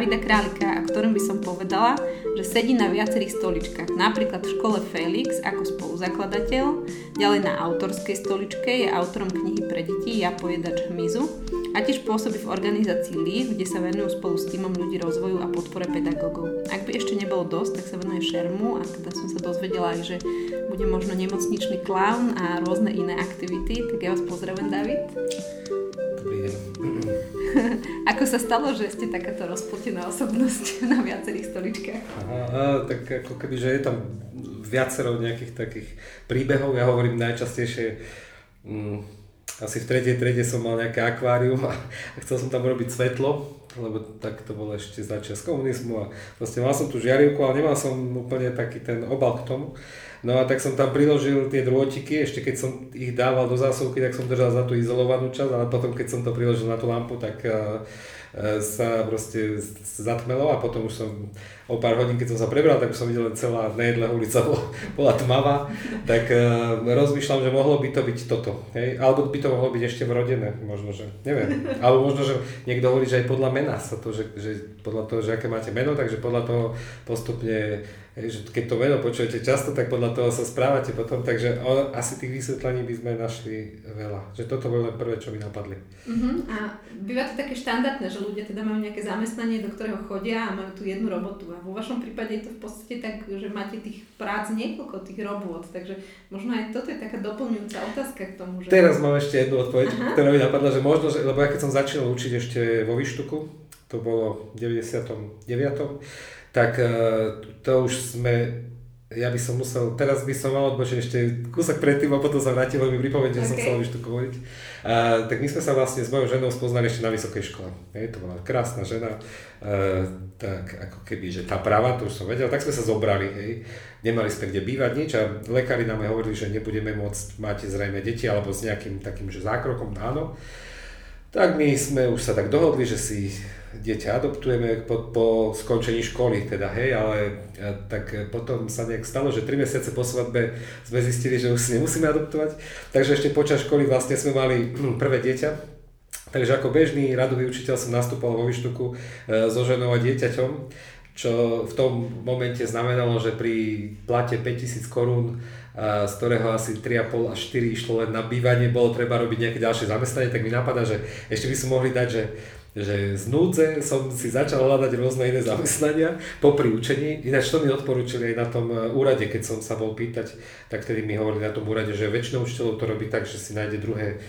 Davida Králika, a ktorým by som povedala, že sedí na viacerých stoličkách. Napríklad v škole Felix ako spoluzakladateľ, ďalej na autorskej stoličke je autorom knihy pre deti Ja pojedač hmyzu a tiež pôsobí v organizácii LEAF, kde sa venujú spolu s týmom ľudí rozvoju a podpore pedagógov. Ak by ešte nebolo dosť, tak sa venuje šermu a teda som sa dozvedela aj, že bude možno nemocničný klaun a rôzne iné aktivity, tak ja vás pozdravujem, David. Ako sa stalo, že ste takáto rozpletená osobnosť na viacerých stoličkách? Aha, tak ako keby, že je tam viacero nejakých takých príbehov, ja hovorím najčastejšie, mm, asi v tretej triede som mal nejaké akvárium a chcel som tam robiť svetlo, lebo tak to bolo ešte začiat komunizmu a vlastne mal som tu žiarivku, ale nemal som úplne taký ten obal k tomu. No a tak som tam priložil tie drôtiky, ešte keď som ich dával do zásuvky, tak som držal za tú izolovanú časť, ale potom keď som to priložil na tú lampu, tak uh, sa proste zatmelo a potom už som o pár hodín, keď som sa prebral, tak už som videl len celá nejedlá ulica bola, bola tmavá, tak uh, rozmýšľam, že mohlo by to byť toto, hej? alebo by to mohlo byť ešte vrodené, možno, že, neviem, alebo možno, že niekto hovorí, že aj podľa mena sa to, že, že podľa toho, že aké máte meno, takže podľa toho postupne že keď to meno počujete často, tak podľa toho sa správate potom, takže o, asi tých vysvetlení by sme našli veľa. Že toto bolo len prvé, čo mi napadli. Uh-huh. A býva to také štandardné, že ľudia teda majú nejaké zamestnanie, do ktorého chodia a majú tú jednu robotu. A vo vašom prípade je to v podstate tak, že máte tých prác niekoľko, tých robot, takže možno aj toto je taká doplňujúca otázka k tomu. Že... Teraz mám ešte jednu odpoveď, Aha. ktorá mi napadla, že možno, že, lebo ja keď som začal učiť ešte vo Vyštuku, to bolo v 99 tak e, to už sme ja by som musel, teraz by som mal odbočiť ešte kúsok predtým a potom sa vrátil, lebo mi pripomeň, že okay. som chcel vyštukovať. A, tak my sme sa vlastne s mojou ženou spoznali ešte na vysokej škole. Je, to bola krásna žena, a, tak ako keby, že tá práva, to už som vedel, tak sme sa zobrali, hej. Nemali sme kde bývať nič a lekári nám hovorili, že nebudeme môcť mať zrejme deti alebo s nejakým takým, že zákrokom, áno. Tak my sme už sa tak dohodli, že si dieťa adoptujeme po, po skončení školy, teda hej, ale a, tak potom sa nejak stalo, že 3 mesiace po svadbe sme zistili, že už si nemusíme adoptovať, takže ešte počas školy vlastne sme mali prvé dieťa, takže ako bežný radový učiteľ som nastúpal vo výštuku e, so ženou a dieťaťom, čo v tom momente znamenalo, že pri plate 5000 korún z ktorého asi 3,5 až 4 išlo len na bývanie, bolo treba robiť nejaké ďalšie zamestnanie, tak mi napadá, že ešte by sme mohli dať, že že z núdze som si začal hľadať rôzne iné zamestnania popri učení. Ináč to mi odporúčili aj na tom e, úrade, keď som sa bol pýtať, tak tedy mi hovorili na tom úrade, že väčšinou učiteľov to robí tak, že si nájde druhé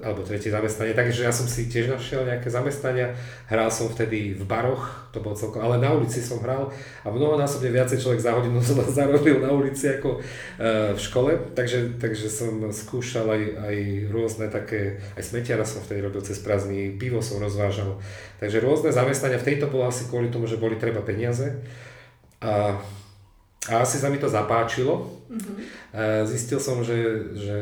alebo tretie zamestnanie. Takže ja som si tiež našiel nejaké zamestnania. Hral som vtedy v baroch, to bolo celkom, ale na ulici som hral a mnohonásobne viacej človek za hodinu som zarobil na ulici ako uh, v škole. Takže, takže som skúšal aj, aj rôzne také, aj smetiara som vtedy robil cez prázdny, pivo som rozvážal. Takže rôzne zamestnania, v tejto bolo asi kvôli tomu, že boli treba peniaze. A a asi sa mi to zapáčilo. Mm-hmm. Zistil som, že, že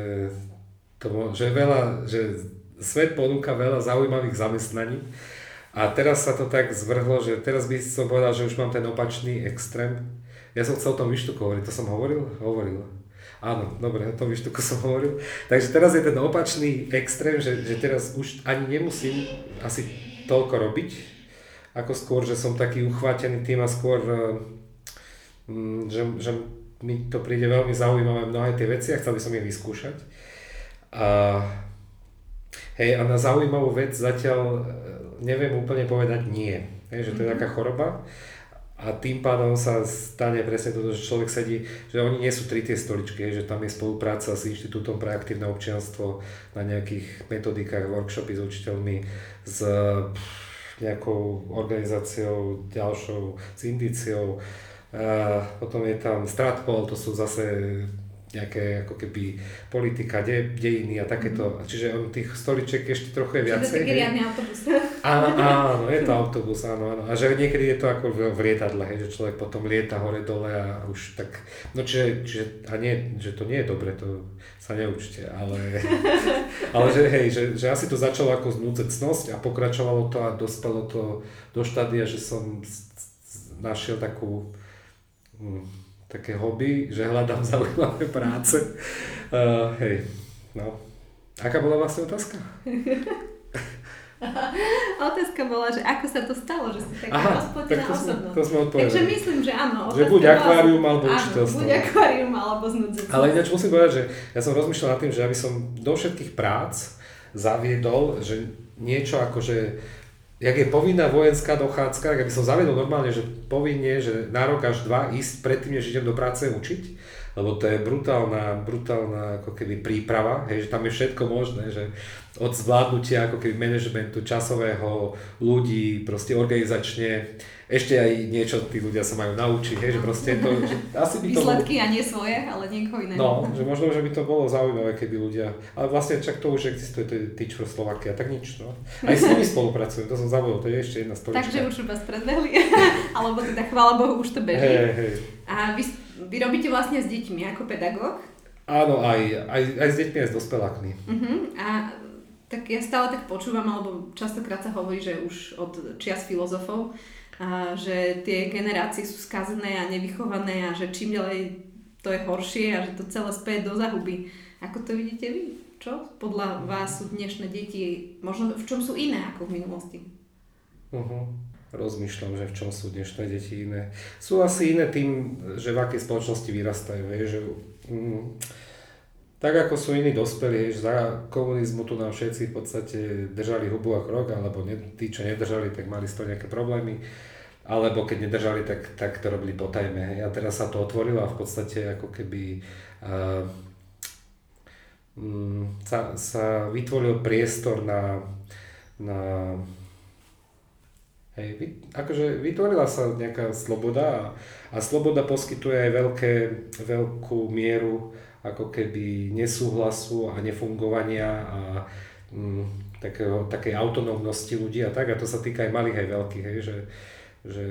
to, že, veľa, že svet ponúka veľa zaujímavých zamestnaní a teraz sa to tak zvrhlo, že teraz by som povedal, že už mám ten opačný extrém. Ja som chcel o tom vyštuku hovoriť, to som hovoril? Hovoril. Áno, dobre, o tom vyštuku som hovoril. Takže teraz je ten opačný extrém, že, že teraz už ani nemusím asi toľko robiť, ako skôr, že som taký uchvátený tým a skôr, mm, že, že mi to príde veľmi zaujímavé mnohé tie veci a chcel by som ich vyskúšať. A, hej, a na zaujímavú vec zatiaľ e, neviem úplne povedať nie. Hej, že to je mhm. taká choroba a tým pádom sa stane presne toto, že človek sedí, že oni nie sú tri tie stoličky, že tam je spolupráca s Inštitútom pre aktívne občianstvo na nejakých metodikách, workshopy s učiteľmi, s nejakou organizáciou ďalšou, s indiciou. A potom je tam Stratpol, to sú zase nejaké ako keby politika, de, dejiny a takéto. Mm. Čiže on tých stoličiek ešte trochu je viacej. Čiže to je riadny autobus. Áno, áno, je to autobus, áno, áno. A že niekedy je to ako v, v lietadle, hej, že človek potom lieta hore dole a už tak, no čiže, čiže a nie, že to nie je dobre, to sa neučte, ale, ale že hej, že, že asi to začalo ako znúcecnosť a pokračovalo to a dospelo to do štádia, že som našiel takú, hm, také hobby, že hľadám zaujímavé práce. Uh, hej, no. Aká bola vlastne otázka? Otázka bola, že ako sa to stalo, že ste taká rozpletená osobnosť. To sme odpovedali. Takže myslím, že áno. Že buď akvárium alebo učiteľstvo. buď akvárium alebo znudzenie. Ale ináč musím povedať, že ja som rozmýšľal nad tým, že aby som do všetkých prác zaviedol, že niečo ako, že jak je povinná vojenská dochádzka, tak aby som zaviedol normálne, že povinne, že na rok až dva ísť predtým, než idem do práce učiť lebo to je brutálna, brutálna ako keby príprava, hej, že tam je všetko možné, že od zvládnutia ako keby manažmentu časového, ľudí, proste organizačne, ešte aj niečo tí ľudia sa majú naučiť, hej, že proste to, že asi by to Výsledky bolo... a nie svoje, ale niekoho iného. No, že možno, že by to bolo zaujímavé, keby ľudia, ale vlastne čak to už existuje, to je Teach for Slovakia, tak nič, no. Aj s nimi spolupracujem, to som zabudol, to je ešte jedna stolička. Takže už vás predbehli, alebo teda chvála Bohu, už to beží. Hej, hej. A vy vy robíte vlastne s deťmi ako pedagóg? Áno, aj, aj, aj s deťmi, aj s dospelákmi. Uh-huh. A tak ja stále tak počúvam, alebo častokrát sa hovorí, že už od čias filozofov, a že tie generácie sú skazené a nevychované a že čím ďalej to je horšie a že to celé späť do zahuby. Ako to vidíte vy? Čo podľa vás sú dnešné deti, možno v čom sú iné ako v minulosti? Uh-huh rozmýšľam, že v čom sú dnešné deti iné. Sú asi iné tým, že v akej spoločnosti vyrastajú. Hej, že, mm, tak ako sú iní dospelí, že za komunizmu tu nám všetci v podstate držali hubu a krok, alebo ne, tí, čo nedržali, tak mali z toho nejaké problémy. Alebo keď nedržali, tak, tak to robili potajme. A teraz sa to otvorilo a v podstate ako keby uh, um, sa, sa vytvoril priestor na, na Hej, akože vytvorila sa nejaká sloboda a, a sloboda poskytuje aj veľké, veľkú mieru ako keby nesúhlasu a nefungovania a mm, takého, takej autonómnosti ľudí a tak. A to sa týka aj malých aj veľkých, hej, že, že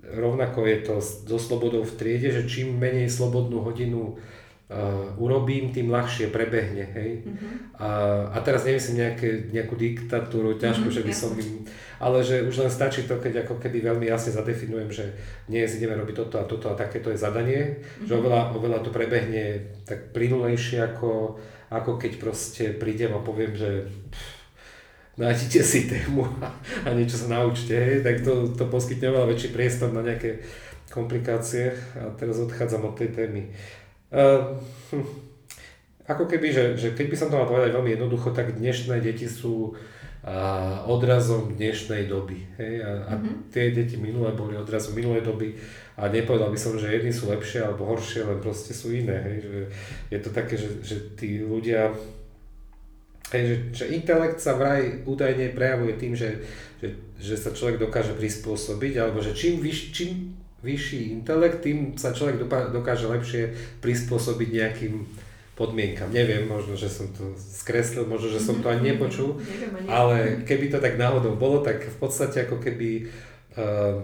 rovnako je to so slobodou v triede, že čím menej slobodnú hodinu uh, urobím, tým ľahšie prebehne. Hej? Uh-huh. A, a teraz nemyslím nejaké, nejakú diktatúru, ťažko, uh-huh, že by som im... Ale že už len stačí to, keď ako keby veľmi jasne zadefinujem, že dnes ideme robiť toto a toto a takéto je zadanie, uh-huh. že oveľa, oveľa to prebehne tak plynulejšie ako, ako keď proste prídem a poviem, že nájdite si tému a, a niečo sa naučte, hej? tak to, to poskytne oveľa väčší priestor na nejaké komplikácie a teraz odchádzam od tej témy. Uh, hm. Ako keby, že, že keď by som to mal povedať veľmi jednoducho, tak dnešné deti sú uh, odrazom dnešnej doby. Hej? A, a mm-hmm. tie deti minulé boli odrazom minulej doby a nepovedal by som, že jedni sú lepšie alebo horšie, len proste sú iné. Hej? Že je to také, že, že tí ľudia Hej, že, že intelekt sa vraj údajne prejavuje tým, že, že, že sa človek dokáže prispôsobiť, alebo že čím, vyš, čím vyšší intelekt, tým sa človek dokáže lepšie prispôsobiť nejakým podmienkam. Neviem, možno, že som to skreslil, možno, že som to ani nepočul, ale keby to tak náhodou bolo, tak v podstate ako keby uh,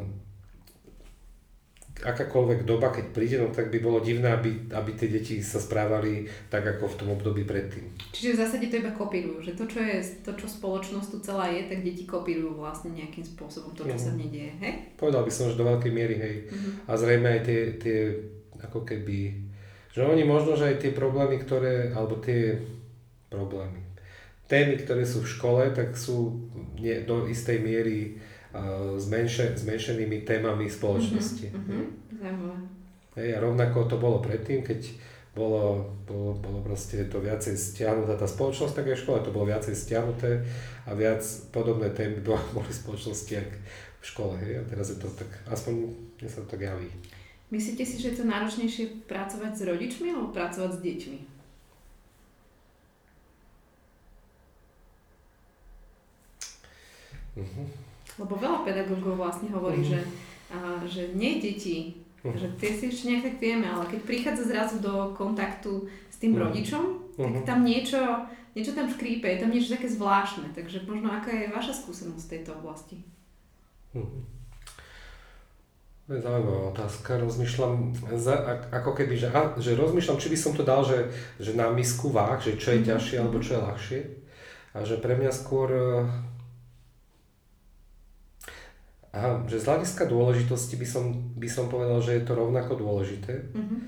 akákoľvek doba, keď príde, no tak by bolo divné, aby, aby tie deti sa správali tak, ako v tom období predtým. Čiže v zásade to iba kopírujú, že to, čo je, to, čo spoločnosť tu celá je, tak deti kopírujú vlastne nejakým spôsobom to, čo uh-huh. sa mhm. nedieje, hej? Povedal by som, že do veľkej miery, hej. Uh-huh. A zrejme aj tie, tie, ako keby, že oni možno, že aj tie problémy, ktoré, alebo tie problémy, témy, ktoré sú v škole, tak sú nie, do istej miery zmenšen, zmenšenými témami spoločnosti. Uh-huh. Hej, a rovnako to bolo predtým, keď bolo, bolo, bolo proste to viacej stiahnutá tá spoločnosť, tak aj v škole to bolo viacej stiahnuté a viac podobné témy boli v spoločnosti ako v škole. Hej. A teraz je to tak, aspoň mne sa to tak javí. Myslíte si, že je to náročnejšie pracovať s rodičmi alebo pracovať s deťmi? Uh-huh. Lebo veľa pedagógov vlastne hovorí, uh-huh. že, a, že nie deti, uh-huh. že tie si ešte nejak tak vieme, ale keď prichádza zrazu do kontaktu s tým uh-huh. rodičom, tak uh-huh. tam niečo, niečo tam škrípe, je tam niečo také zvláštne. Takže možno aká je vaša skúsenosť v tejto oblasti? Uh-huh. To je zaujímavá otázka. Rozmýšľam, za, ako keby, že, a, že rozmýšľam, či by som to dal, že, že na misku váh, že čo je ťažšie alebo čo je ľahšie. A že pre mňa skôr Aha, že z hľadiska dôležitosti by som, by som povedal, že je to rovnako dôležité. Uh-huh.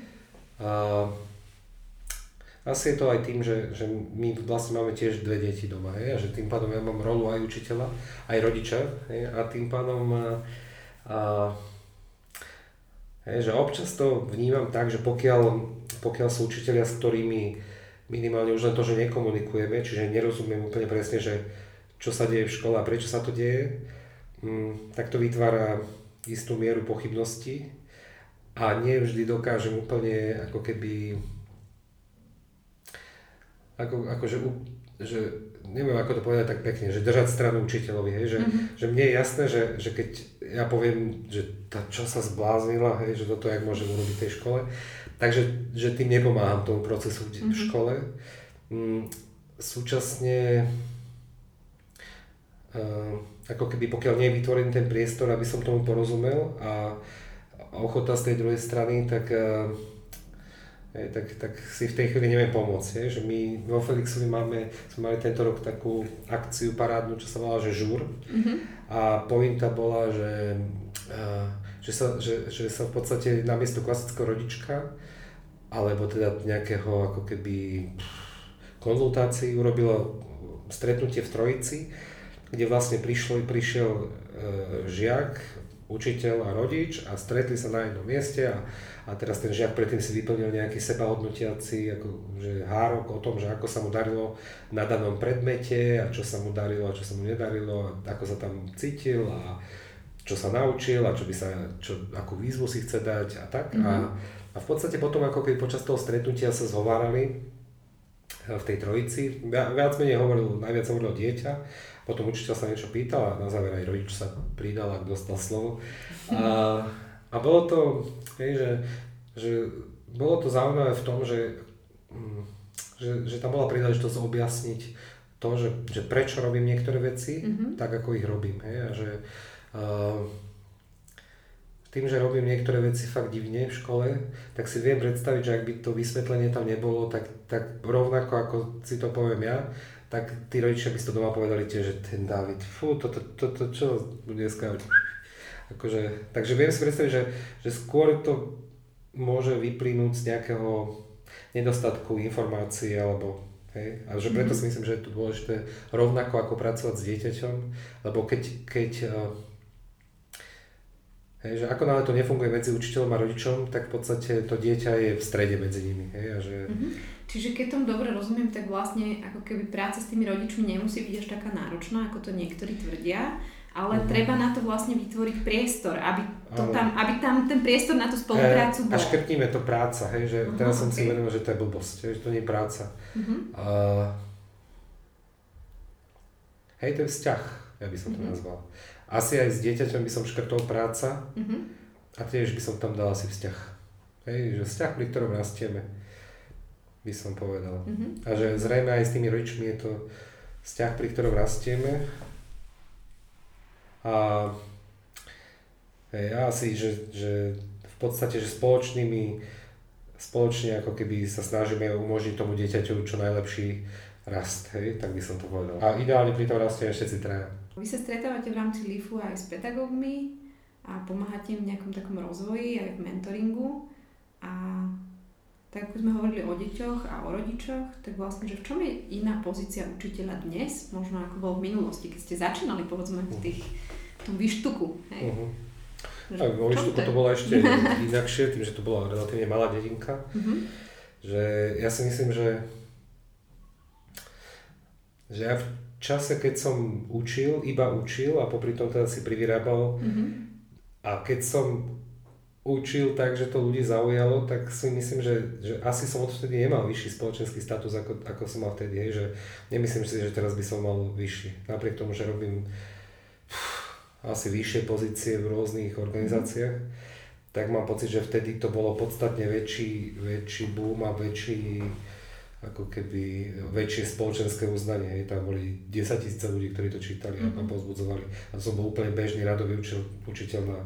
A, asi je to aj tým, že, že my vlastne máme tiež dve deti doma, hej, a že tým pádom ja mám rolu aj učiteľa, aj rodiča, hej, a tým pádom a, a, hej, že občas to vnímam tak, že pokiaľ, pokiaľ sú učiteľia, s ktorými minimálne už len to, že nekomunikujeme, čiže nerozumiem úplne presne, že čo sa deje v škole a prečo sa to deje, tak to vytvára istú mieru pochybnosti a nie vždy dokážem úplne ako keby ako, ako že, neviem ako to povedať tak pekne, že držať stranu učiteľovi, hej, že, mm-hmm. že mne je jasné, že, že keď ja poviem, že tá čo sa zbláznila, hej, že toto jak môžem urobiť v tej škole, takže že tým nepomáham tomu procesu mm-hmm. v mhm. škole. Mm, súčasne ako keby pokiaľ nie je vytvorený ten priestor, aby som tomu porozumel a, a ochota z tej druhej strany, tak Hej, tak, tak si v tej chvíli neviem pomôcť. Hej, že my vo Felixovi máme, sme mali tento rok takú akciu parádnu, čo sa volá, že žúr. Mm-hmm. A pointa bola, že, že, sa, že, že sa v podstate namiesto klasického rodička, alebo teda nejakého ako keby konzultácií urobilo stretnutie v Trojici, kde vlastne prišlo, prišiel e, žiak, učiteľ a rodič a stretli sa na jednom mieste a a teraz ten žiak predtým si vyplnil nejaký sebahodnotiaci ako, že hárok o tom, že ako sa mu darilo na danom predmete a čo sa mu darilo a čo sa mu nedarilo a ako sa tam cítil a čo sa naučil a čo by sa, čo, akú výzvu si chce dať a tak. Mm-hmm. A, mhm. a v podstate potom ako keď počas toho stretnutia sa zhovárali v tej trojici, viac menej hovoril, najviac hovoril dieťa, potom učiteľ sa niečo pýtal a na záver aj rodič sa pridal, ak dostal slovo. A, a bolo to, hej, že, že bolo to zaujímavé v tom, že, mm, že, že tam bola príležitosť objasniť to, že, že prečo robím niektoré veci, mm-hmm. tak ako ich robím. Hej, a že uh, tým, že robím niektoré veci fakt divne v škole, tak si viem predstaviť, že ak by to vysvetlenie tam nebolo, tak, tak rovnako ako si to poviem ja, tak tí rodičia by si to doma povedali tiež, že ten David, fú, toto, to, to, to, čo dneska Akože, takže viem si predstaviť, že, že skôr to môže vyplynúť z nejakého nedostatku informácií alebo Hej? A že preto mm-hmm. si myslím, že je to dôležité rovnako ako pracovať s dieťaťom, lebo keď, keď uh, hej, že ako náhle to nefunguje medzi učiteľom a rodičom, tak v podstate to dieťa je v strede medzi nimi. Hej? A že... mm-hmm. Čiže keď tomu dobre rozumiem, tak vlastne ako keby práca s tými rodičmi nemusí byť až taká náročná, ako to niektorí tvrdia, ale uh-huh. treba na to vlastne vytvoriť priestor, aby, to tam, aby tam ten priestor na tú spoluprácu bol. A škrtníme to práca, hej, že uh-huh, teraz som okay. si uvedomil, že to je blbosť, že to nie je práca. Uh-huh. Uh, hej, to je vzťah, ja by som to uh-huh. nazval. Asi aj s dieťaťom by som škrtol práca uh-huh. a tiež by som tam dal asi vzťah. Hej, že vzťah, pri ktorom rastieme, by som povedal. Uh-huh. A že zrejme aj s tými rodičmi je to vzťah, pri ktorom rastieme a hej, asi, že, že v podstate, že spoločnými, spoločne ako keby sa snažíme umožniť tomu dieťaťu čo najlepší rast, hej, tak by som to povedal. A ideálne pri tom raste všetci traja. Vy sa stretávate v rámci LIFu aj s pedagógmi a pomáhate im v nejakom takom rozvoji, aj v mentoringu. A tak ako sme hovorili o deťoch a o rodičoch, tak vlastne, že v čom je iná pozícia učiteľa dnes, možno ako bol v minulosti, keď ste začínali povedzme v tých tom výštuku. Hej. Uh-huh. Tak vo výštuku to bolo ešte inakšie, tým, že to bola relatívne malá dedinka. Uh-huh. Že ja si myslím, že, že ja v čase, keď som učil, iba učil a popri tom teda si privyrábal uh-huh. a keď som učil tak, že to ľudí zaujalo, tak si myslím, že, že asi som odtedy nemal vyšší spoločenský status, ako, ako som mal vtedy. Hej, že nemyslím si, že teraz by som mal vyšší. Napriek tomu, že robím asi vyššie pozície v rôznych organizáciách, tak mám pocit, že vtedy to bolo podstatne väčší, väčší boom a väčší ako keby väčšie spoločenské uznanie. Hej. Tam boli 10 tisíc ľudí, ktorí to čítali mm-hmm. a mhm. pozbudzovali. A som bol úplne bežný radový učil, učiteľ na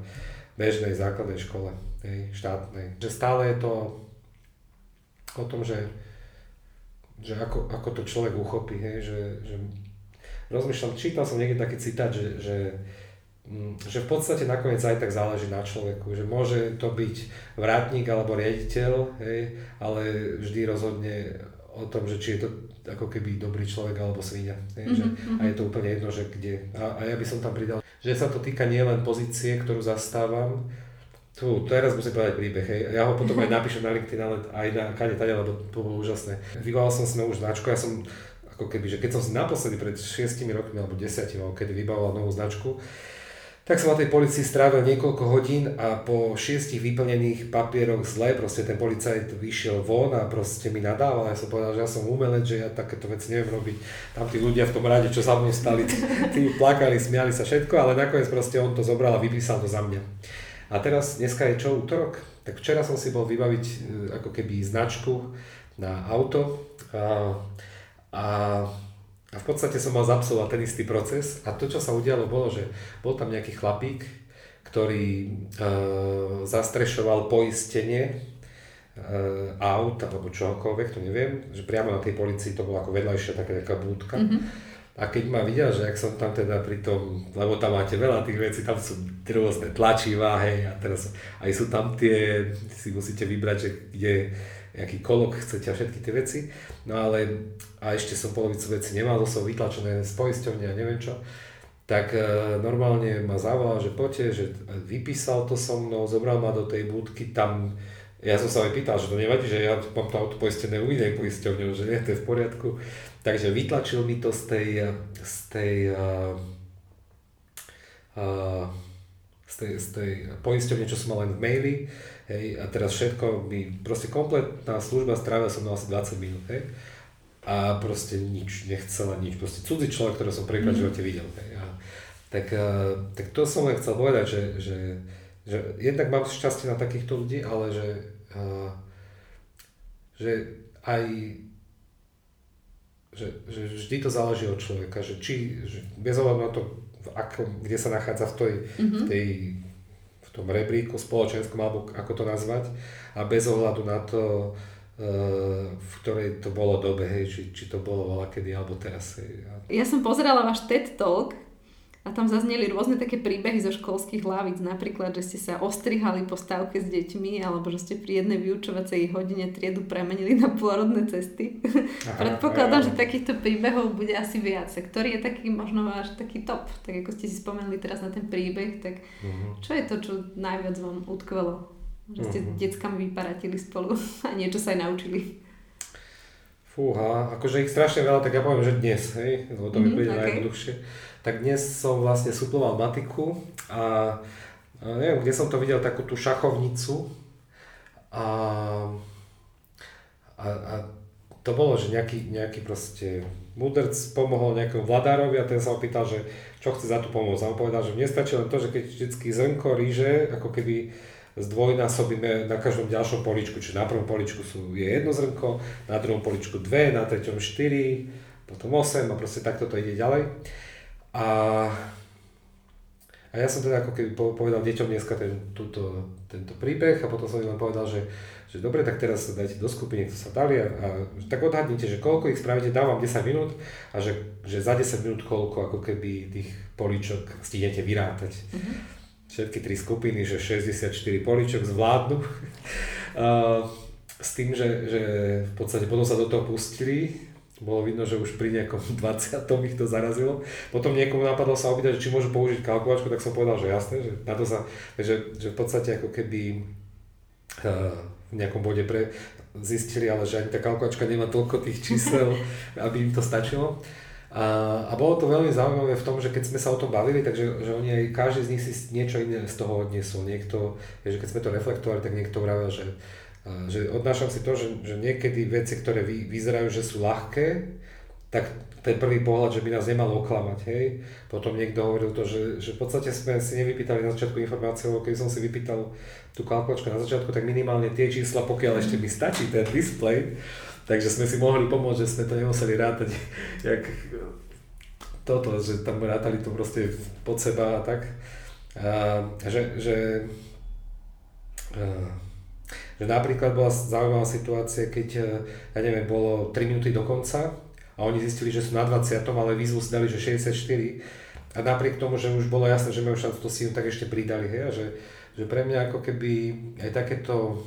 bežnej základnej škole, hej, štátnej. Že stále je to o tom, že, že ako, ako to človek uchopí, hej, že, že rozmýšľam, čítal som niekde taký citát, že, že Mm, že v podstate nakoniec aj tak záleží na človeku, že môže to byť vrátnik alebo riaditeľ, hej, ale vždy rozhodne o tom, že či je to ako keby dobrý človek alebo svinia. Mm-hmm. Že, Mhm, a je to úplne jedno, že kde. A, a ja by som tam pridal, že sa to týka nielen pozície, ktorú zastávam, tu, teraz musím povedať príbeh, hej. Ja ho potom aj napíšem na LinkedIn, ale aj na kade tade, lebo to bolo úžasné. Vybával som si novú značku, ja som ako keby, že keď som si naposledy pred 6 rokmi alebo 10, alebo kedy vybavoval novú značku, tak som na tej policii strávil niekoľko hodín a po šiestich vyplnených papieroch zle, proste ten policajt vyšiel von a proste mi nadával. Ja som povedal, že ja som umelec, že ja takéto veci neviem robiť. Tam tí ľudia v tom rade, čo sa mnou stali, tí plakali, smiali sa všetko, ale nakoniec proste on to zobral a vypísal to za mňa. A teraz, dneska je čo, útorok? Tak včera som si bol vybaviť e, ako keby značku na auto a, a a v podstate som mal zapsovať ten istý proces a to, čo sa udialo, bolo, že bol tam nejaký chlapík, ktorý e, zastrešoval poistenie e, aut alebo čohokoľvek, to neviem, že priamo na tej policii to bola ako vedľajšia taká, taká búdka. Mm-hmm. A keď ma videl, že ak som tam teda pri tom, lebo tam máte veľa tých vecí, tam sú rôzne tlačivá, hej, a teraz aj sú tam tie, si musíte vybrať, že kde aký kolok chcete a všetky tie veci. No ale, a ešte som polovicu veci nemal, to som vytlačené z poisťovne a neviem čo. Tak e, normálne ma zavolal, že poďte, že vypísal to so mnou, zobral ma do tej budky, tam ja som sa aj pýtal, že to nevadí, že ja mám to auto poistené u inej poisťovne, že nie, to je v poriadku. Takže vytlačil mi to z tej, z tej, uh, uh, z tej, z tej poisťovne, čo som mal len v maili, hej, a teraz všetko mi, proste kompletná služba strávila som na asi 20 minút, hej, a proste nič, nechcela nič, proste cudzí človek, ktorý som prvýkrát v živote videl, hej, a, tak, uh, tak to som len chcel povedať, že, že, že jednak mám šťastie na takýchto ľudí, ale že, uh, že aj že, že vždy to záleží od človeka, že či, že bez ohľadu na to, v akom, kde sa nachádza v, tej, mm-hmm. v, tej, v tom rebríku spoločenskom, alebo ako to nazvať, a bez ohľadu na to, uh, v ktorej to bolo dobe, hej, či, či to bolo veľa kedy, alebo teraz. Hej. Ja som pozerala váš TED Talk a tam zazneli rôzne také príbehy zo školských hlavíc, napríklad, že ste sa ostrihali po stávke s deťmi, alebo že ste pri jednej vyučovacej hodine triedu premenili na pôrodné cesty. Aha, Predpokladám, aj, aj. že takýchto príbehov bude asi viac. Ktorý je taký možno váš taký top? Tak ako ste si spomenuli teraz na ten príbeh, tak uh-huh. čo je to, čo najviac vám utkvelo? Že ste uh-huh. deckami vyparatili spolu a niečo sa aj naučili. Fúha, akože ich strašne veľa, tak ja poviem, že dnes, hej, lebo to mi mm, príde okay. najjednoduchšie tak dnes som vlastne suploval matiku a, a neviem, kde som to videl, takú tú šachovnicu a, a, a to bolo, že nejaký, nejaký proste mudrc pomohol nejakému vladárovi a ten sa opýtal, že čo chce za tú pomoc. A on povedal, že mne stačí len to, že keď vždy zrnko ríže, ako keby zdvojnásobíme na každom ďalšom poličku. Čiže na prvom poličku sú, je jedno zrnko, na druhom poličku dve, na treťom štyri, potom 8 a proste takto to ide ďalej. A, a ja som teda ako keby povedal deťom dneska ten, túto, tento príbeh a potom som im povedal, že, že dobre, tak teraz sa dajte do skupiny, to sa dali a, a tak odhadnite, že koľko ich spravíte, dám vám 10 minút a že, že za 10 minút koľko ako keby tých políčok stihnete vyrátať. Mm-hmm. Všetky tri skupiny, že 64 políčok zvládnu. s tým, že, že v podstate potom sa do toho pustili bolo vidno, že už pri nejakom 20. ich to zarazilo. Potom niekomu napadlo sa opýtať, či môžu použiť kalkulačku, tak som povedal, že jasné, že na to sa, že, že v podstate ako keby uh, v nejakom bode pre zistili, ale že ani tá kalkulačka nemá toľko tých čísel, aby im to stačilo. A, a bolo to veľmi zaujímavé v tom, že keď sme sa o tom bavili, takže že oni aj každý z nich si niečo iné z toho odniesol. Niekto, že keď sme to reflektovali, tak niekto vravel, že že odnášam si to, že, že niekedy veci, ktoré vy, vyzerajú, že sú ľahké, tak ten prvý pohľad, že by nás nemalo oklamať, hej. Potom niekto hovoril to, že, že v podstate sme si nevypýtali na začiatku informácie, lebo keď som si vypýtal tú kalkulačku na začiatku, tak minimálne tie čísla, pokiaľ ešte mi stačí ten display, takže sme si mohli pomôcť, že sme to nemuseli rátať, jak toto, že tam rátali to proste pod seba a tak. A, že, že a, že napríklad bola zaujímavá situácia, keď, e, ja neviem, bolo 3 minúty do konca a oni zistili, že sú na 20, ale výzvu si dali, že 64 a napriek tomu, že už bolo jasné, že majú šancu to si tak ešte pridali, hej, a že, že pre mňa ako keby aj takéto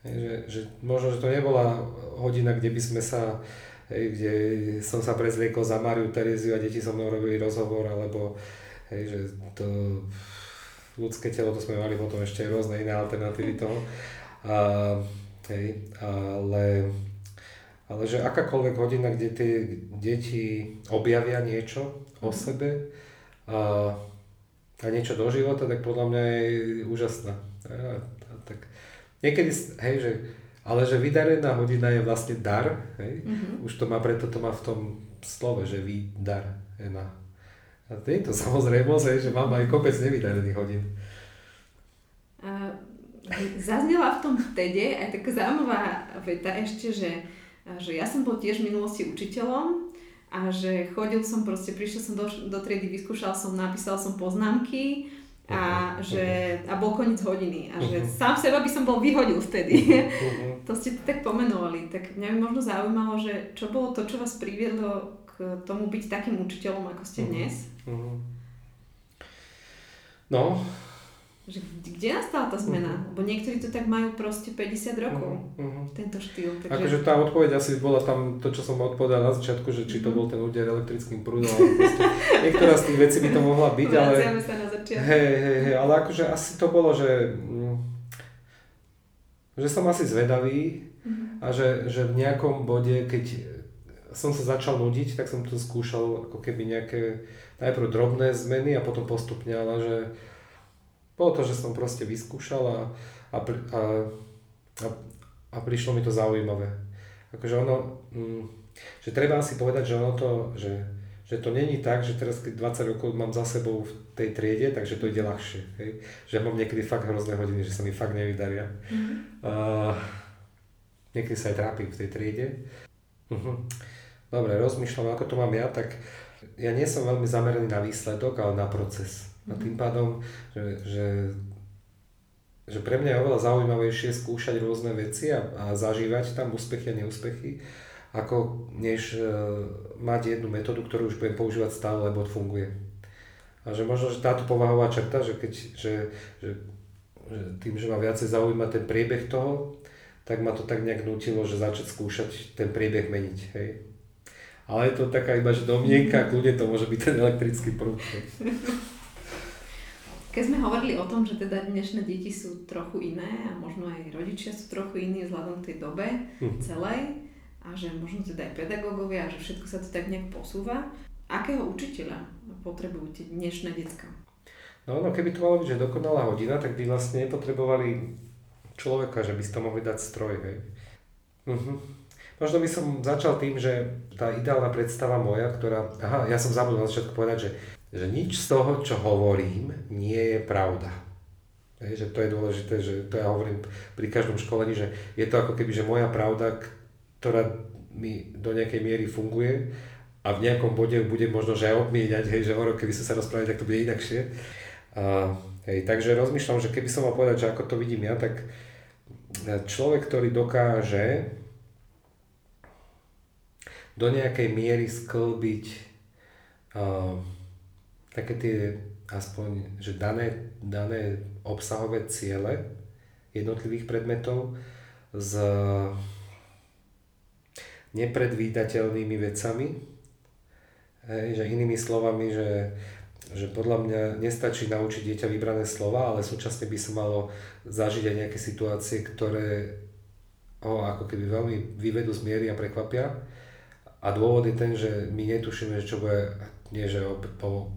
Že, že možno, že to nebola hodina, kde by sme sa, hej, kde som sa prezliekol za Mariu Tereziu a deti so mnou robili rozhovor, alebo hej, že to ľudské telo, to sme mali potom ešte rôzne iné alternatívy toho. A, hej, ale, ale že akákoľvek hodina, kde tie deti objavia niečo o sebe a, a niečo do života, tak podľa mňa je úžasná. Niekedy, hej, že, ale že vydarená hodina je vlastne dar, hej, mm-hmm. už to má, preto to má v tom slove, že vydar, na. A to je to samozrejmosť, hej, že mám aj kopec nevydarených hodín. Uh, zaznela v tom vtede aj taká zaujímavá veta ešte, že, že ja som bol tiež v minulosti učiteľom a že chodil som proste, prišiel som do, do triedy, vyskúšal som, napísal som poznámky a, uh-huh. že, a bol koniec hodiny a že uh-huh. sám seba by som bol vyhodil vtedy. Uh-huh. to ste tak pomenovali. Tak mňa by možno zaujímalo, že čo bolo to, čo vás priviedlo k tomu byť takým učiteľom, ako ste dnes? Uh-huh. No, že kde nastala tá zmena? Uh-huh. Lebo niektorí to tak majú proste 50 rokov, uh-huh. tento štýl. Takže... Akože tá odpoveď asi bola tam to, čo som odpovedal na začiatku, že či to bol ten úder elektrickým prúdom, niektorá z tých vecí by to mohla byť, ale... začiatku. Hej, hej, hej, ale akože asi to bolo, že... Mm, že som asi zvedavý uh-huh. a že, že v nejakom bode, keď som sa začal nudiť, tak som tu skúšal ako keby nejaké najprv drobné zmeny a potom postupne, ale že bolo to, že som proste vyskúšal a, a, a, a, a prišlo mi to zaujímavé. Akože ono, mm, že treba si povedať, že ono to, že, že to není tak, že teraz keď 20 rokov mám za sebou v tej triede, takže to ide ľahšie. Hej? Že mám niekedy fakt hrozné hodiny, že sa mi fakt nevydaria. Mm-hmm. Uh, niekedy sa aj trápim v tej triede. Uh-huh. Dobre, rozmýšľam, ako to mám ja, tak ja nie som veľmi zameraný na výsledok, ale na proces. A tým pádom, že, že, že pre mňa je oveľa zaujímavejšie skúšať rôzne veci a, a zažívať tam úspechy a neúspechy, ako než uh, mať jednu metódu, ktorú už budem používať stále, lebo funguje. A že možno, že táto povahová črta, že, keď, že, že, že tým, že ma viacej zaujíma ten priebeh toho, tak ma to tak nejak nutilo, že začať skúšať ten priebeh meniť. Hej. Ale je to taká iba, že domienka, kľudne to môže byť ten elektrický prúd. Keď sme hovorili o tom, že teda dnešné deti sú trochu iné a možno aj rodičia sú trochu iní vzhľadom tej dobe hm. celej a že možno teda aj pedagógovia a že všetko sa to tak nejak posúva, akého učiteľa potrebujú tie dnešné decka? No, no keby to malo byť, že dokonalá hodina, tak by vlastne nepotrebovali človeka, že by si to mohli dať stroj, hej. Uh-huh. Možno by som začal tým, že tá ideálna predstava moja, ktorá, aha, ja som zabudol na začiatku povedať, že že nič z toho, čo hovorím, nie je pravda. Hej, že to je dôležité, že to ja hovorím pri každom školení, že je to ako keby, že moja pravda, ktorá mi do nejakej miery funguje a v nejakom bode bude možno, že aj obmieniať, hej, že o rok, keby sa sa rozprávali, tak to bude inakšie. A, hej, takže rozmýšľam, že keby som mal povedať, že ako to vidím ja, tak človek, ktorý dokáže do nejakej miery sklbiť uh, také tie aspoň, že dané, dané obsahové ciele jednotlivých predmetov s nepredvídateľnými vecami. Hej, že inými slovami, že, že podľa mňa nestačí naučiť dieťa vybrané slova, ale súčasne by sa malo zažiť aj nejaké situácie, ktoré ho ako keby veľmi vyvedú z miery a prekvapia. A dôvod je ten, že my netušíme, že čo bude, nie že po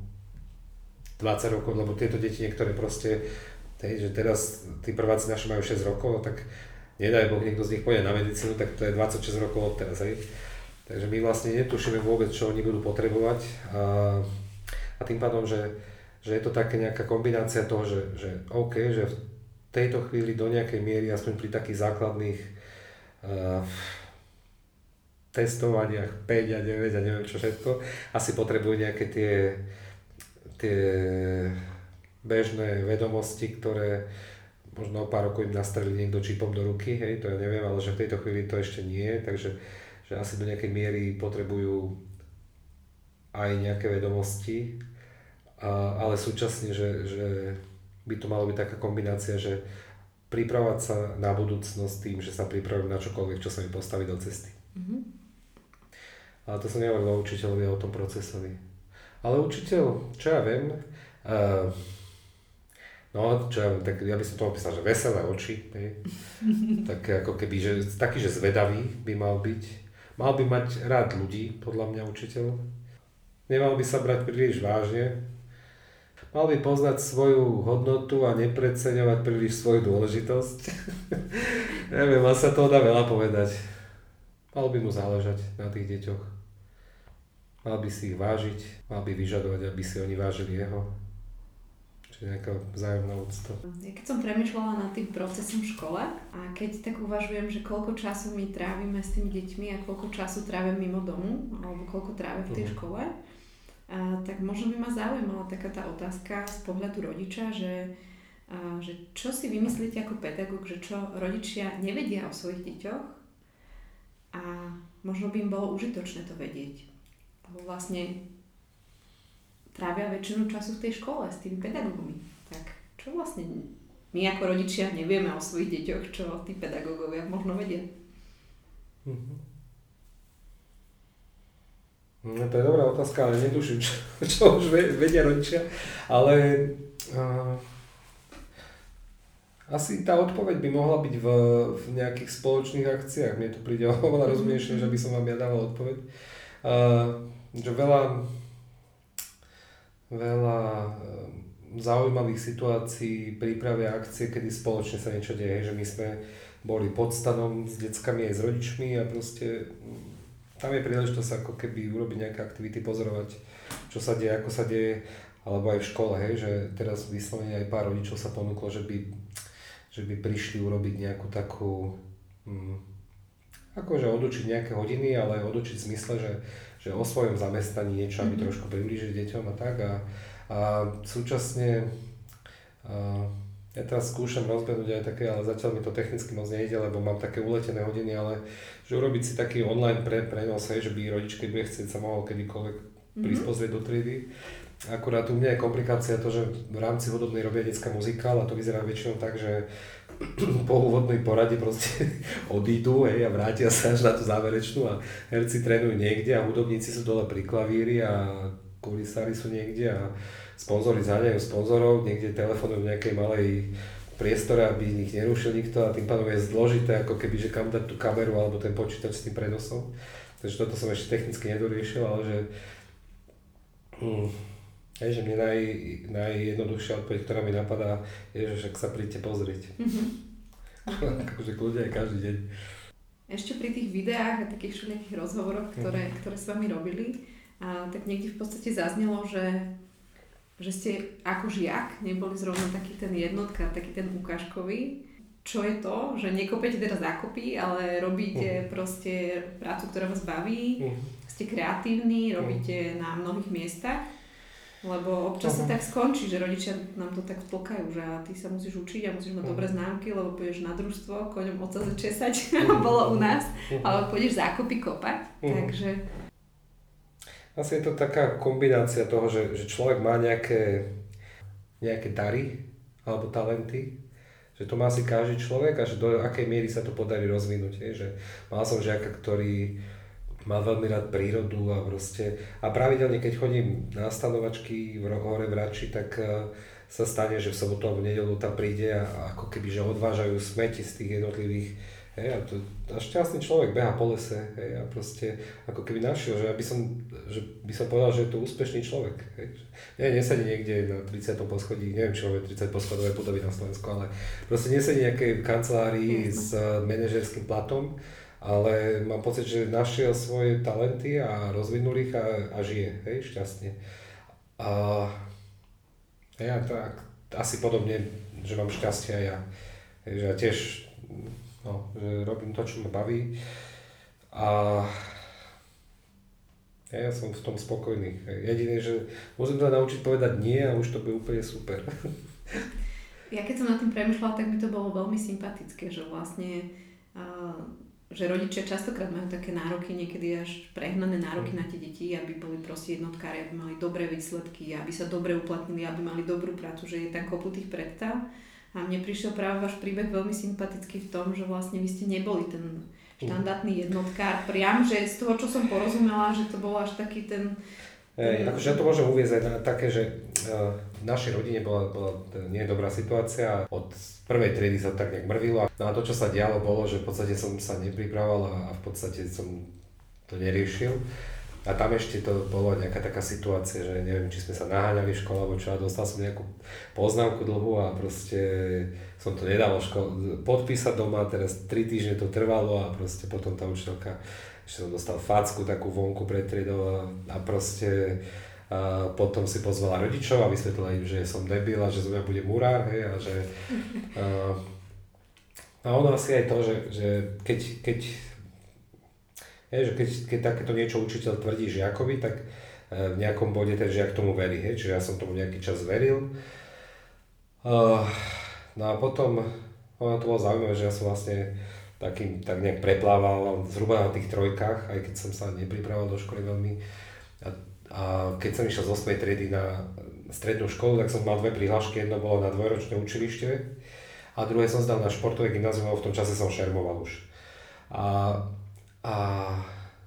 20 rokov, lebo tieto deti niektoré proste, hej, že teraz tí prváci naši majú 6 rokov, tak nedaj Boh, niekto z nich pôjde na medicínu, tak to je 26 rokov od teraz, hej. Takže my vlastne netušíme vôbec, čo oni budú potrebovať a, a tým pádom, že, že je to také nejaká kombinácia toho, že, že OK, že v tejto chvíli do nejakej miery, aspoň pri takých základných uh, testovaniach 5 a 9 a neviem čo všetko, asi potrebujú nejaké tie tie bežné vedomosti, ktoré možno o pár rokov im nastrelí niekto čipom do ruky, hej, to ja neviem, ale že v tejto chvíli to ešte nie, takže že asi do nejakej miery potrebujú aj nejaké vedomosti, a, ale súčasne, že, že by to malo byť taká kombinácia, že pripravovať sa na budúcnosť tým, že sa pripravím na čokoľvek, čo sa mi postaví do cesty. Mm-hmm. Ale to som nehovoril o učiteľovi a o tom procesovi. Ale učiteľ, čo ja viem, uh, no čo ja viem, tak ja by som to opísal, že veselé oči, hej. tak ako keby, že taký, že zvedavý by mal byť. Mal by mať rád ľudí, podľa mňa učiteľ. Nemal by sa brať príliš vážne, Mal by poznať svoju hodnotu a nepreceňovať príliš svoju dôležitosť. Neviem, mal sa toho dá veľa povedať. Mal by mu záležať na tých deťoch. Mal by si ich vážiť, mal by vyžadovať, aby si oni vážili jeho. Čiže nejaká vzájomná úcta. Ja keď som premyšľala nad tým procesom v škole a keď tak uvažujem, že koľko času my trávime s tými deťmi a koľko času trávim mimo domu, alebo koľko trávim v tej uh-huh. škole, a, tak možno by ma zaujímala taká tá otázka z pohľadu rodiča, že, a, že čo si vymyslíte ako pedagóg, že čo rodičia nevedia o svojich deťoch a možno by im bolo užitočné to vedieť. Lebo vlastne trávia väčšinu času v tej škole s tými pedagógmi. Tak čo vlastne my ako rodičia nevieme o svojich deťoch, čo tí pedagógovia možno vedia. Mm-hmm. No, to je dobrá otázka, ale netuším, čo, čo už vedia rodičia, ale uh, asi tá odpoveď by mohla byť v, v nejakých spoločných akciách. Mne to príde oveľa rozumnejšie, že by som vám ja dával odpoveď. Uh, že veľa, veľa zaujímavých situácií, príprave akcie, kedy spoločne sa niečo deje, že my sme boli pod stanom s deckami aj s rodičmi a proste tam je príležitosť ako keby urobiť nejaké aktivity, pozorovať, čo sa deje, ako sa deje, alebo aj v škole, hej, že teraz vyslovene aj pár rodičov sa ponúklo, že by, že by prišli urobiť nejakú takú, hm, akože odučiť nejaké hodiny, ale odučiť v zmysle, že, že o svojom zamestnaní niečo, aby mm-hmm. trošku priblížiť deťom a tak. A, a súčasne a, ja teraz skúšam rozbehnúť aj také, ale zatiaľ mi to technicky moc nejde, lebo mám také uletené hodiny, ale že urobiť si taký online pre, prenos, hej, že by rodič, keď bude chcieť, sa mohol kedykoľvek mm-hmm. prísť pozrieť do triedy. Akurát u mňa je komplikácia to, že v rámci hudobnej robia detská muzikál a to vyzerá väčšinou tak, že po úvodnej porade proste odídu hej, a vrátia sa až na tú záverečnú a herci trénujú niekde a hudobníci sú dole pri klavíri a kulisári sú niekde a sponzory zháňajú sponzorov, niekde telefonujú v nejakej malej priestore, aby ich nerušil nikto a tým pádom je zložité ako keby, že kam dať tú kameru alebo ten počítač s tým prenosom. Takže toto som ešte technicky nedoriešil, ale že hm, je, že mne naj, najjednoduchšia odpoveď, ktorá mi napadá, je, že však sa príďte pozrieť. Mm-hmm. akože kľudia aj každý deň. Ešte pri tých videách a takých všelijakých rozhovoroch, ktoré, mm-hmm. ktoré s vami robili, a tak niekde v podstate zaznelo, že že ste ako žiak neboli zrovna taký ten jednotka, taký ten ukážkový. Čo je to, že nekopete teraz zákopy, ale robíte uh-huh. proste prácu, ktorá vás baví, uh-huh. ste kreatívni, robíte uh-huh. na mnohých miestach, lebo občas uh-huh. sa tak skončí, že rodičia nám to tak vtlkajú, že ty sa musíš učiť a musíš mať uh-huh. dobré známky, lebo pôjdeš na družstvo, koňom oca začesať, uh-huh. bolo u nás, uh-huh. alebo pôjdeš zákopy kopať, uh-huh. takže asi je to taká kombinácia toho, že, že človek má nejaké, nejaké dary alebo talenty, že to má asi každý človek a že do akej miery sa to podarí rozvinúť. Je, že mal som žiaka, ktorý mal veľmi rád prírodu a proste a pravidelne keď chodím na stanovačky v hore v Rači, tak uh, sa stane, že v sobotu alebo nedelu tam príde a, ako keby, že odvážajú smeti z tých jednotlivých Hej, a, to, a šťastný človek beha po lese hej, a proste ako keby našiel, že, by som, že by som povedal, že je to úspešný človek. Hej. Nie, nesedí niekde na 30. poschodí, neviem čo je 30 poschodové budovy na Slovensku, ale proste nesedí nejakej kancelárii mm. s uh, manažerským platom, ale mám pocit, že našiel svoje talenty a rozvinul ich a, a žije, hej, šťastne. A ja tak, asi podobne, že mám šťastie aj ja. Hej, že ja tiež No, že robím to, čo ma baví a ja som v tom spokojný. Jediné, že môžem sa naučiť povedať nie a už to bude úplne super. Ja keď som nad tým premyšľala, tak mi to bolo veľmi sympatické, že vlastne že rodičia častokrát majú také nároky, niekedy až prehnané nároky na tie deti, aby boli proste jednotkári, aby mali dobré výsledky, aby sa dobre uplatnili, aby mali dobrú prácu, že je tam kopu tých predstav. A mne prišiel práve váš príbeh veľmi sympatický v tom, že vlastne vy ste neboli ten štandardný jednotkár priam, že z toho, čo som porozumela, že to bol až taký ten... Ej, akože ja to môžem uvieť aj také, že uh, v našej rodine bola, bola nie dobrá situácia. Od prvej triedy sa tak nejak mrvilo. No a to, čo sa dialo, bolo, že v podstate som sa nepripravoval a, a v podstate som to neriešil. A tam ešte to bolo nejaká taká situácia, že neviem, či sme sa naháňali v škole, alebo čo, a dostal som nejakú poznámku dlhú a proste som to nedal škole, podpísať doma, teraz 3 týždne to trvalo a proste potom tá učiteľka, ešte som dostal facku takú vonku pred triedou a, a proste potom si pozvala rodičov a vysvetlila im, že som debil a že zo mňa bude murár, hej, a že a, a ono asi aj to, že, že keď, keď Hej, že keď, keď takéto niečo učiteľ tvrdí žiakovi, tak e, v nejakom bode ten žiak tomu verí. Hej? Čiže ja som tomu nejaký čas veril. No a potom, ono to bolo zaujímavé, že ja som vlastne takým, tak nejak preplával zhruba na tých trojkách, aj keď som sa nepripravoval do školy veľmi. A, keď som išiel z 8. triedy na strednú školu, tak som mal dve prihlášky, jedno bolo na dvojročné učilište a druhé som zdal na športové gymnázium, v tom čase som šermoval už. A a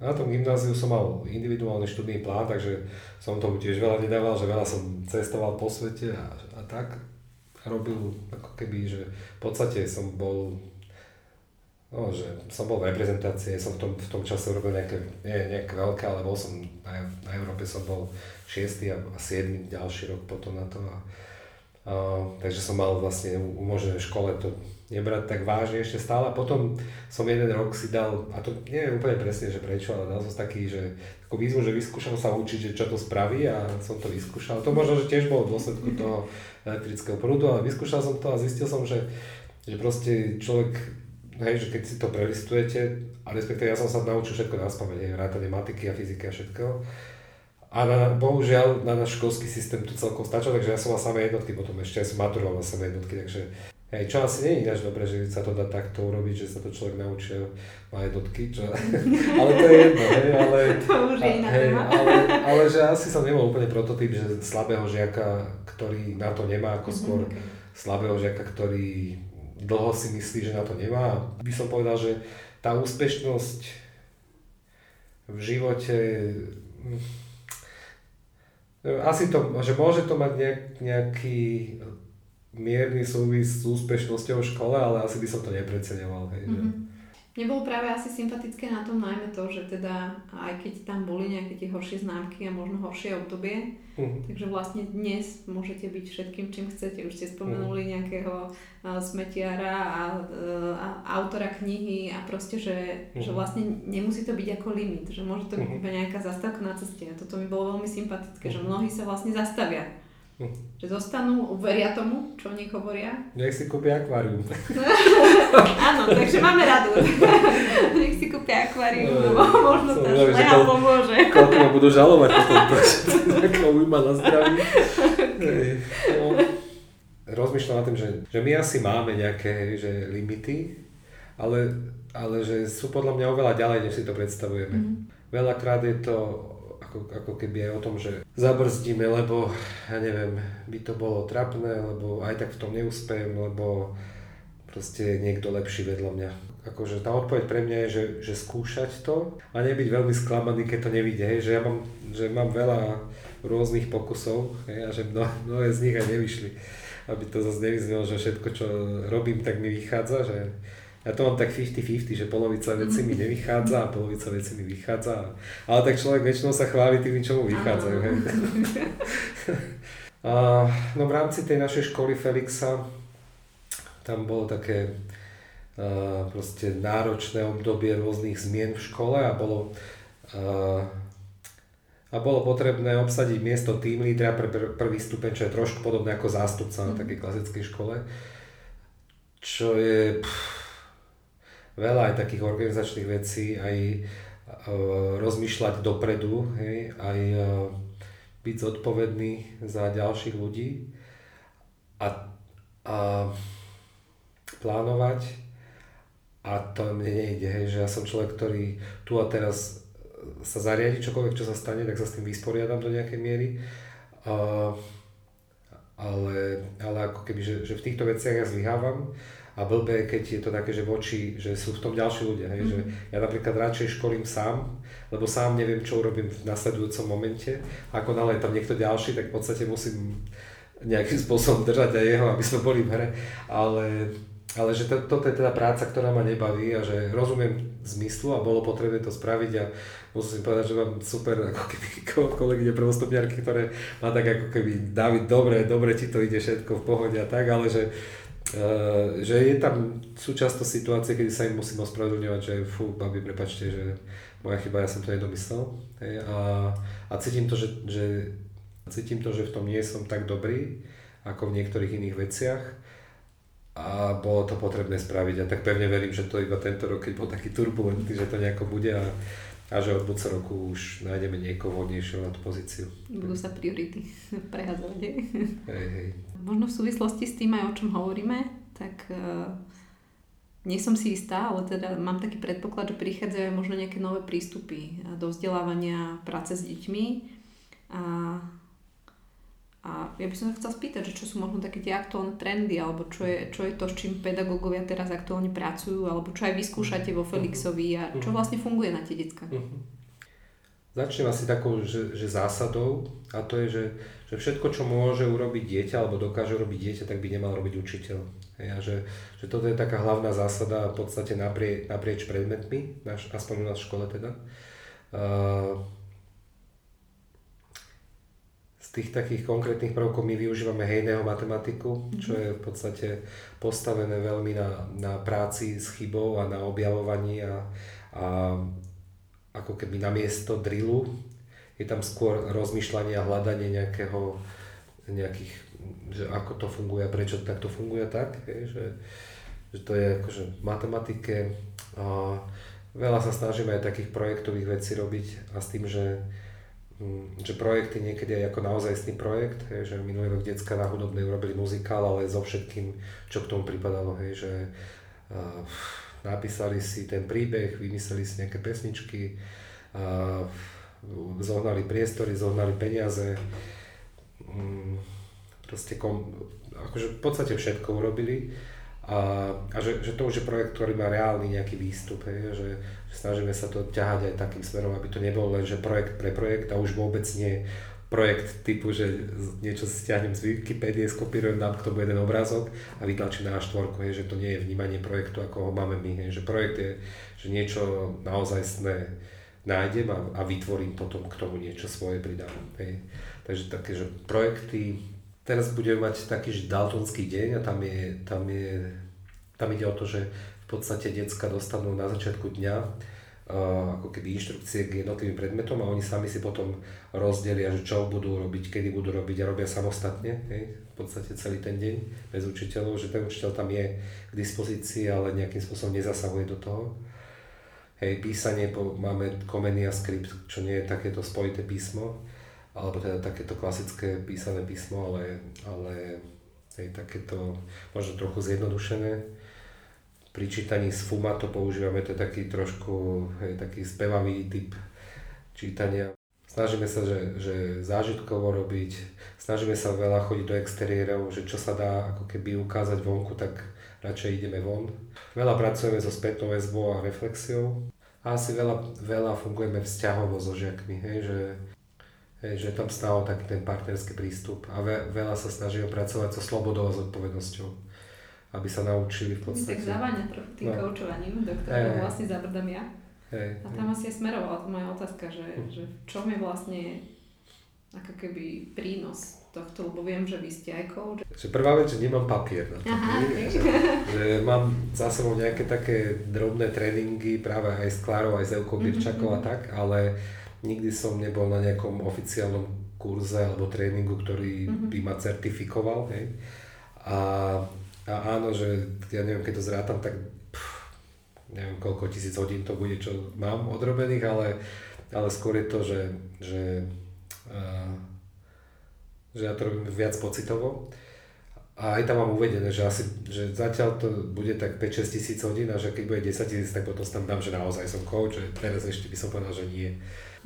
na tom gymnáziu som mal individuálny študný plán, takže som tomu tiež veľa nedával, že veľa som cestoval po svete a, a tak. Robil ako keby, že v podstate som bol No, že som bol v reprezentácii, som v tom, v tom čase robil nejaké, nie nejaké veľké, ale bol som na, na Európe som bol 6. a, a 7. ďalší rok potom na to. A, a, takže som mal vlastne umožnené v škole to nebrať tak vážne ešte stále. Potom som jeden rok si dal, a to neviem úplne presne, že prečo, ale dal som taký, že takú výzvu, že vyskúšal sa učiť, že čo to spraví a som to vyskúšal. To možno, že tiež bolo v dôsledku toho elektrického prúdu, ale vyskúšal som to a zistil som, že, že proste človek, hej, že keď si to prelistujete, a respektíve ja som sa naučil všetko na spameť, vrátane matiky a fyziky a všetko. A na, bohužiaľ na náš školský systém to celkom stačilo, takže ja som mal samé jednotky, potom ešte aj som maturoval na samé jednotky, takže Hej, čo asi nie je ináč dobré, že sa to dá takto urobiť, že sa to človek naučí má jednotky, čo... ale to je jedno, hej, ale... To už je iná hej, ale, ale, že asi som nebol úplne prototyp, že slabého žiaka, ktorý na to nemá, ako skôr slabého žiaka, ktorý dlho si myslí, že na to nemá. By som povedal, že tá úspešnosť v živote hm, asi to, že môže to mať nejak, nejaký mierny súvis s úspešnosťou v škole, ale asi by som to nepreceňoval. Hej, mm-hmm. že... Mne bolo práve asi sympatické na tom najmä to, že teda aj keď tam boli nejaké tie horšie známky a možno horšie obdobie, uh-huh. takže vlastne dnes môžete byť všetkým, čím chcete. Už ste spomenuli uh-huh. nejakého uh, smetiara a, uh, a autora knihy a proste, že, uh-huh. že vlastne nemusí to byť ako limit, že môže to byť uh-huh. iba nejaká zastávka na ceste. A toto mi bolo veľmi sympatické, uh-huh. že mnohí sa vlastne zastavia Hm. Že zostanú, uveria tomu, čo oni hovoria. Nech si kúpia akvárium. Áno, takže máme radu. Nech si kúpia akvárium, no, možno tá šleha pomôže. Koľko ma budú žalovať potom, že nejaká ujma na zdraví. No, rozmýšľam nad tým, že, že my asi máme nejaké že limity, ale, ale že sú podľa mňa oveľa ďalej, než si to predstavujeme. Mm-hmm. Veľakrát je to ako, ako keby aj o tom, že zabrzdíme, lebo ja neviem, by to bolo trapné, lebo aj tak v tom neúspejem, lebo proste niekto lepší vedľa mňa. Akože tá odpoveď pre mňa je, že, že skúšať to a nebyť veľmi sklamaný, keď to nevidie, hej, že ja mám, že mám veľa rôznych pokusov hej, a že mno, mnohé z nich aj nevyšli. Aby to zase nevyznelo, že všetko, čo robím, tak mi vychádza, že ja to mám tak 50-50, že polovica vecí mi nevychádza a polovica vecí mi vychádza. Ale tak človek väčšinou sa chváli tým, čo mu vychádzajú. Hej. a, no v rámci tej našej školy Felixa tam bolo také a, proste náročné obdobie rôznych zmien v škole a bolo a, a bolo potrebné obsadiť miesto tým lídra pre prvý stupeň, čo je trošku podobné ako zástupca na mhm. takej klasickej škole. Čo je... Pff, veľa aj takých organizačných vecí, aj uh, rozmýšľať dopredu, hej, aj uh, byť zodpovedný za ďalších ľudí a, a plánovať a to mne nejde, hej, že ja som človek, ktorý tu a teraz sa zariadi čokoľvek, čo sa stane, tak sa s tým vysporiadam do nejakej miery. Uh, ale, ale ako keby, že, že v týchto veciach ja zlyhávam a blbé, keď je to také, že voči, že sú v tom ďalší ľudia. Hej, mm. že ja napríklad radšej školím sám, lebo sám neviem, čo urobím v nasledujúcom momente. Ako nále je tam niekto ďalší, tak v podstate musím nejakým spôsobom držať aj jeho, aby sme boli v hre. Ale, ale že to, toto je teda práca, ktorá ma nebaví a že rozumiem zmyslu a bolo potrebné to spraviť a musím povedať, že mám super ako keby kolegyne prvostupňarky, ktoré má tak ako keby David, dobre, dobre ti to ide všetko v pohode a tak, ale že že je tam, sú často situácie, kedy sa im musím ospravedlňovať, že fú, babi, prepačte, že moja chyba, ja som to nedomyslel. Hej, a, a cítim to, že, že, cítim to, že v tom nie som tak dobrý, ako v niektorých iných veciach a bolo to potrebné spraviť a tak pevne verím, že to iba tento rok, keď bol taký turbulentný, že to nejako bude a, a že od budúceho roku už nájdeme niekoho vhodnejšieho na tú pozíciu. Budú sa priority prehadzovať. Hej, hej možno v súvislosti s tým aj o čom hovoríme, tak uh, nie som si istá, ale teda mám taký predpoklad, že prichádzajú možno nejaké nové prístupy do vzdelávania, práce s deťmi. A, a ja by som sa chcela spýtať, že čo sú možno také tie aktuálne trendy, alebo čo je, čo je to, s čím pedagógovia teraz aktuálne pracujú, alebo čo aj vyskúšate vo Felixovi a čo vlastne funguje na tie decka. Začnem asi takou že, že zásadou a to je, že že všetko, čo môže urobiť dieťa alebo dokáže urobiť dieťa, tak by nemal robiť učiteľ. Hej, a že, že toto je taká hlavná zásada v podstate naprie, naprieč predmetmi, naš, aspoň u nás v škole teda. Uh, z tých takých konkrétnych prvkov my využívame hejného matematiku, čo je v podstate postavené veľmi na, na práci s chybou a na objavovaní a, a ako keby na miesto drillu. Je tam skôr rozmýšľanie a hľadanie nejakého, nejakých, že ako to funguje a prečo takto funguje tak, že, že to je akože v matematike. A veľa sa snažíme aj takých projektových vecí robiť a s tým, že, mm, že projekty niekedy aj ako naozajstný projekt, hej, že minulý rok detská na hudobnej urobili muzikál, ale so všetkým, čo k tomu pripadalo, hej, že uh, napísali si ten príbeh, vymysleli si nejaké pesničky, zohnali priestory, zohnali peniaze, mm, proste kom, akože v podstate všetko urobili. A, a že, že to už je projekt, ktorý má reálny nejaký výstup, hej, že, že snažíme sa to ťahať aj takým smerom, aby to nebol len že projekt pre projekt a už vôbec nie projekt typu, že niečo stiahnem z Wikipédie, skopírujem, dám k tomu jeden obrázok a vytlačím na A4, hej, že to nie je vnímanie projektu, ako ho máme my, hej, že projekt je že niečo naozajstné, nájdem a, a vytvorím potom k tomu niečo svoje, pridám. Hej. Takže také, že projekty, teraz budeme mať taký že Daltonský deň a tam, je, tam, je, tam ide o to, že v podstate decka dostanú na začiatku dňa ako keby inštrukcie k jednotlivým predmetom a oni sami si potom rozdelia, že čo budú robiť, kedy budú robiť a robia samostatne, hej, v podstate celý ten deň bez učiteľov, že ten učiteľ tam je k dispozícii, ale nejakým spôsobom nezasahuje do toho. Hej, písanie, po, máme Comenia Script, čo nie je takéto spojité písmo, alebo teda takéto klasické písané písmo, ale, ale hej, takéto možno trochu zjednodušené. Pri čítaní z Fuma to používame, to taký trošku hej, taký spevavý typ čítania. Snažíme sa, že, že zážitkovo robiť, snažíme sa veľa chodiť do exteriérov, že čo sa dá ako keby ukázať vonku, tak radšej ideme von. Veľa pracujeme so spätnou väzbou a reflexiou a asi veľa, veľa fungujeme vzťahovo so žiakmi, hej, že, že tam stále taký ten partnerský prístup a ve, veľa sa snažíme pracovať so slobodou a zodpovednosťou, aby sa naučili v podstate. Tak zaváňa trochu tým no. koučovaním, do ktorého hey. vlastne zabrdám ja. Hey, a tam hey. asi je smerovala to moja otázka, že, hm. že v čom je vlastne ako keby prínos tohto, lebo viem, že vy ste aj coach. Že prvá vec, že nemám papier na to. Aha, že, že mám za sebou nejaké také drobné tréningy práve aj s Klárou, aj s Elkou Birčakou mm-hmm. a tak, ale nikdy som nebol na nejakom oficiálnom kurze alebo tréningu, ktorý mm-hmm. by ma certifikoval. Hej. A, a áno, že ja neviem, keď to zrátam, tak pff, neviem koľko tisíc hodín to bude, čo mám odrobených, ale, ale skôr je to, že, že uh, že ja to robím viac pocitovo. A aj tam mám uvedené, že asi, že zatiaľ to bude tak 5-6 tisíc hodín a že keď bude 10 tisíc, tak potom tam dám, že naozaj som coach, že teraz ešte by som povedal, že nie.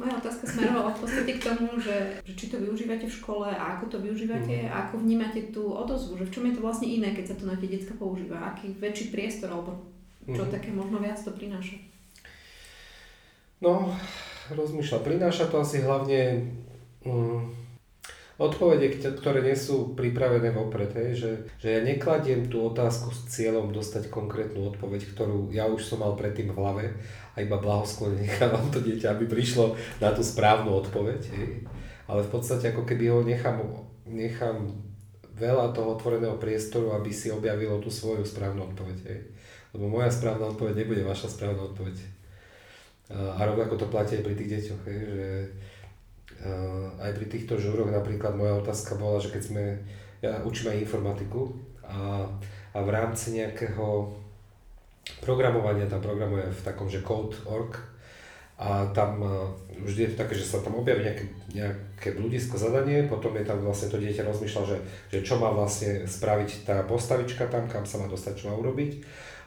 Moja otázka smerovala v podstate k tomu, že, že či to využívate v škole a ako to využívate, mm. a ako vnímate tú odozvu, že v čom je to vlastne iné, keď sa to na tie detská používa, aký väčší priestor alebo čo mm. také možno viac to prináša. No, rozmýšľa. Prináša to asi hlavne mm, odpovede, ktoré nie sú pripravené vopred. Hej, že, že ja nekladiem tú otázku s cieľom dostať konkrétnu odpoveď, ktorú ja už som mal predtým v hlave iba blahosklone nechávam to dieťa, aby prišlo na tú správnu odpoveď. Hej. Ale v podstate ako keby ho nechám, nechám veľa toho otvoreného priestoru, aby si objavilo tú svoju správnu odpoveď. Hej. Lebo moja správna odpoveď nebude vaša správna odpoveď. A rovnako to platí aj pri tých deťoch, hej, že aj pri týchto žúroch napríklad moja otázka bola, že keď sme, ja učím aj informatiku a, a v rámci nejakého programovania, tam programuje v takom, že code.org a tam uh, vždy je to také, že sa tam objaví nejaké, nejaké ľudisko zadanie, potom je tam vlastne to dieťa rozmýšľa, že, že čo má vlastne spraviť tá postavička tam, kam sa má dostať, čo má urobiť.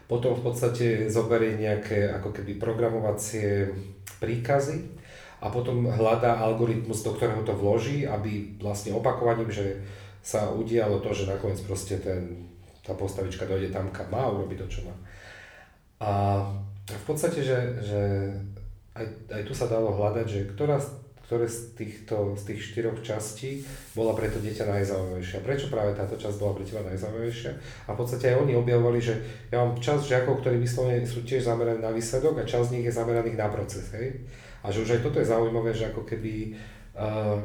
Potom v podstate zoberie nejaké ako keby programovacie príkazy a potom hľadá algoritmus, do ktorého to vloží, aby vlastne opakovaním, že sa udialo to, že nakoniec proste ten, tá postavička dojde tam, kam má, urobiť to, čo má. A v podstate, že, že aj, aj tu sa dalo hľadať, že ktorá, ktoré z, týchto, z tých štyroch častí bola pre to dieťa najzaujímavejšia. Prečo práve táto časť bola pre teba najzaujímavejšia? A v podstate aj oni objavovali, že ja mám časť žiakov, ktorí vyslovene sú tiež zameraní na výsledok a časť z nich je zameraných na proces. Hej? A že už aj toto je zaujímavé, že ako keby uh,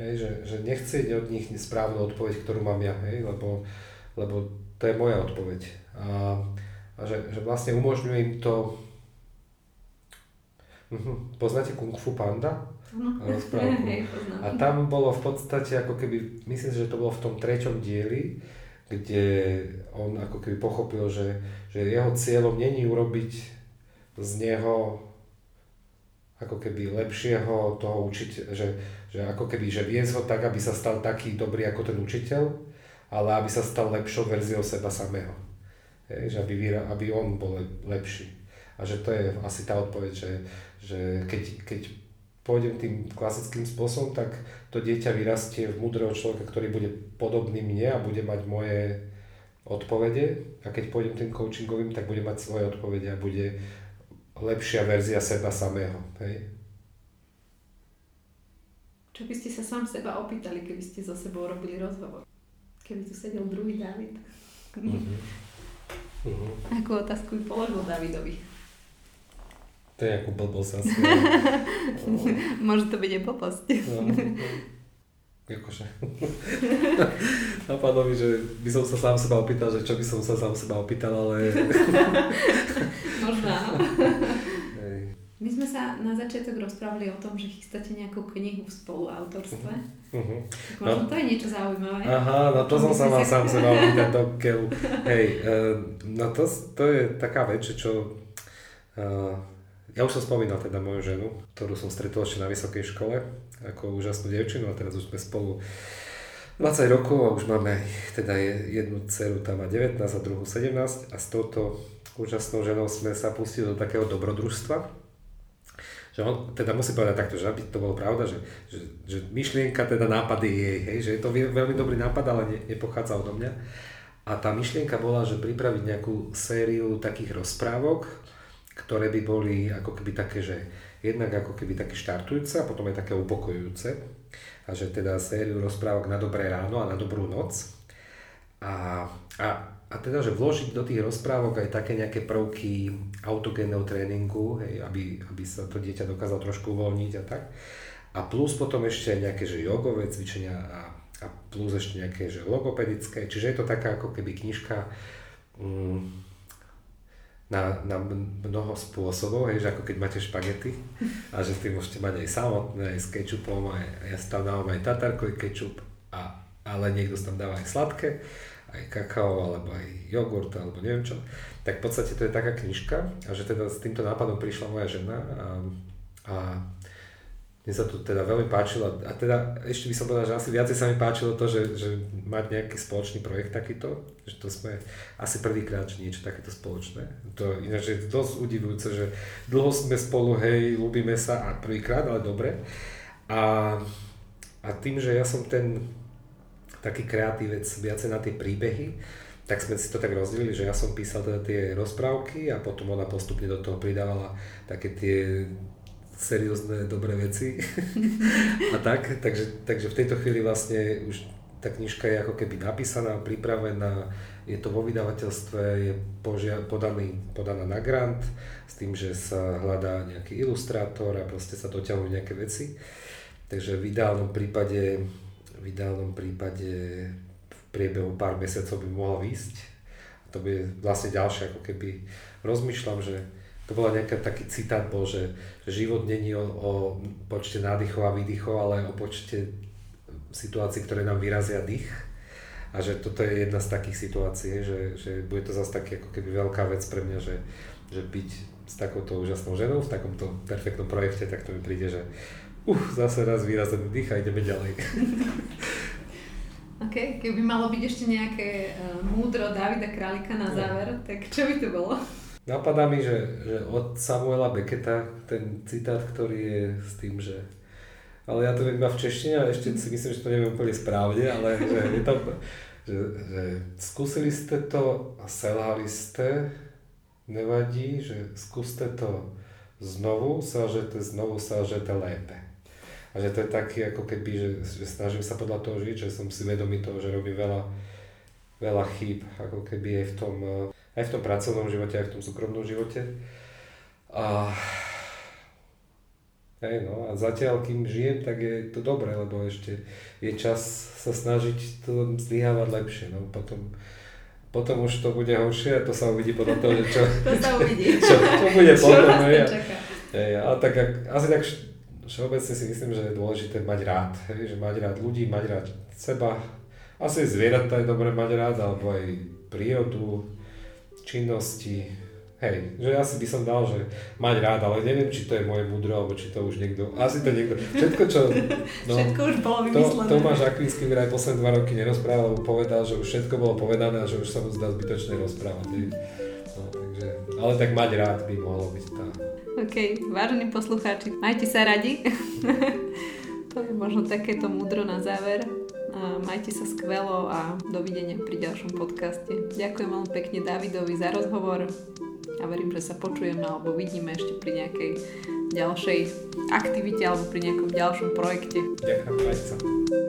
hej, že, že nechcieť od nich správnu odpoveď, ktorú mám ja, hej, lebo, lebo to je moja odpoveď. A, a že, že vlastne umožňuje im to... Uh-huh. Poznáte Kung Fu Panda? No. A tam bolo v podstate ako keby, myslím si, že to bolo v tom treťom dieli, kde on ako keby pochopil, že, že jeho cieľom není urobiť z neho ako keby lepšieho toho učiteľa, že, že ako keby, že viesť ho tak, aby sa stal taký dobrý ako ten učiteľ, ale aby sa stal lepšou verziou seba samého. Hej, že aby, aby on bol lepší. A že to je asi tá odpoveď, že, že keď, keď pôjdem tým klasickým spôsobom, tak to dieťa vyrastie v múdreho človeka, ktorý bude podobný mne a bude mať moje odpovede. A keď pôjdem tým coachingovým, tak bude mať svoje odpovede a bude lepšia verzia seba samého. Hej? Čo by ste sa sám seba opýtali, keby ste so sebou robili rozhovor? Keby tu sedel druhý David. Mm-hmm. Uh-huh. Akú otázku by položil Davidovi? To je ako blbosť asi. Môže to byť aj blbosť. no, no. Akože. Napadlo mi, že by som sa sám seba opýtal, že čo by som sa sám seba opýtal, ale... Možno áno. My sme sa na začiatok rozprávali o tom, že chystáte nejakú knihu v spoluautorstve. Uh-huh. možno no, to je niečo zaujímavé. Aha, no to som sa mal sám seba opýtať do keľu. Hej, uh, no to, to je taká vec, čo... Uh, ja už som spomínal teda moju ženu, ktorú som stretol ešte na vysokej škole, ako úžasnú devčinu a teraz už sme spolu 20 rokov a už máme teda jednu dceru, tam má 19 a druhú 17 a s touto úžasnou ženou sme sa pustili do takého dobrodružstva, že on teda musí povedať takto, že aby to bolo pravda, že, že, že myšlienka, teda nápad je jej, hej, že je to veľmi dobrý nápad, ale ne, nepochádza odo mňa. A tá myšlienka bola, že pripraviť nejakú sériu takých rozprávok, ktoré by boli ako keby také, že jednak ako keby také štartujúce a potom aj také upokojujúce. A že teda sériu rozprávok na dobré ráno a na dobrú noc. A, a a teda, že vložiť do tých rozprávok aj také nejaké prvky autogénneho tréningu, hej, aby, aby sa to dieťa dokázalo trošku uvoľniť a tak. A plus potom ešte nejaké že jogové cvičenia a, a plus ešte nejaké že logopedické. Čiže je to taká ako keby knižka mm, na, na mnoho spôsobov, hej, že ako keď máte špagety a že ty môžete mať aj samotné, aj s kečupom, aj, ja tam dávam aj tatarkový kečup, a, ale niekto tam dáva aj sladké aj kakao, alebo aj jogurt, alebo neviem čo. Tak v podstate to je taká knižka a že teda s týmto nápadom prišla moja žena a, a mne sa to teda veľmi páčilo a teda ešte by som povedal, že asi viacej sa mi páčilo to, že, že mať nejaký spoločný projekt takýto, že to sme asi prvýkrát, že niečo takéto spoločné. To ináč je dosť udivujúce, že dlho sme spolu, hej, ľúbime sa a prvýkrát, ale dobre. A, a tým, že ja som ten taký kreatívec viacej na tie príbehy, tak sme si to tak rozdelili, že ja som písal teda tie rozprávky a potom ona postupne do toho pridávala také tie seriózne, dobré veci a tak, takže, takže v tejto chvíli vlastne už tá knižka je ako keby napísaná, pripravená, je to vo vydavateľstve, je požia- podaný, podaná na grant s tým, že sa hľadá nejaký ilustrátor a proste sa doťahujú nejaké veci. Takže v ideálnom prípade, v ideálnom prípade v priebehu pár mesiacov by mohla výsť. A to bude vlastne ďalšie, ako keby rozmýšľam, že to bola nejaký taký citát bol, že, že život není o, o počte nádychov a výdychov, ale o počte situácií, ktoré nám vyrazia dých. A že toto je jedna z takých situácií, že, že bude to zase taký ako keby veľká vec pre mňa, že, že byť s takouto úžasnou ženou v takomto perfektnom projekte, tak to mi príde, že uh, zase raz vyrazený dých a ideme ďalej. OK, keby malo byť ešte nejaké uh, múdro Davida Králika na záver, no. tak čo by to bolo? Napadá mi, že, že od Samuela Becketa ten citát, ktorý je s tým, že ale ja to viem iba v češtine a ešte si myslím, že to neviem úplne správne, ale že je tam, že, že skúsili ste to a selhali ste, nevadí, že skúste to znovu, selžete znovu, selžete lépe. A že to je taký ako keby, že, že snažím sa podľa toho žiť, že som si vedomý toho, že robím veľa, veľa chýb, ako keby aj v tom aj v tom pracovnom živote, aj v tom súkromnom živote. A, hej, no, a zatiaľ, kým žijem, tak je to dobré, lebo ešte je čas sa snažiť to zlyhávať lepšie. No, potom, potom už to bude horšie a to sa uvidí podľa toho, že čo, to sa uvidí. čo, čo bude čo potom. Hej, hej, ale tak, asi tak všeobecne si myslím, že je dôležité mať rád. Hej, že mať rád ľudí, mať rád seba. Asi zvieratá je dobré mať rád, alebo aj prírodu, činnosti, hej, že asi by som dal, že mať rád, ale neviem, či to je moje mudro, alebo či to už niekto, asi to niekto, všetko čo... No, všetko už bolo vymyslené. To, Tomáš Akvinský vraj posledné dva roky nerozprával, lebo povedal, že už všetko bolo povedané a že už sa mu zdá zbytočné rozprávať. No, takže, ale tak mať rád by mohlo byť tá. OK, vážení poslucháči, majte sa radi. to je možno takéto múdro na záver. Majte sa skvelo a dovidenia pri ďalšom podcaste. Ďakujem veľmi pekne Davidovi za rozhovor a verím, že sa počujeme alebo vidíme ešte pri nejakej ďalšej aktivite alebo pri nejakom ďalšom projekte. Ďakujem, sa.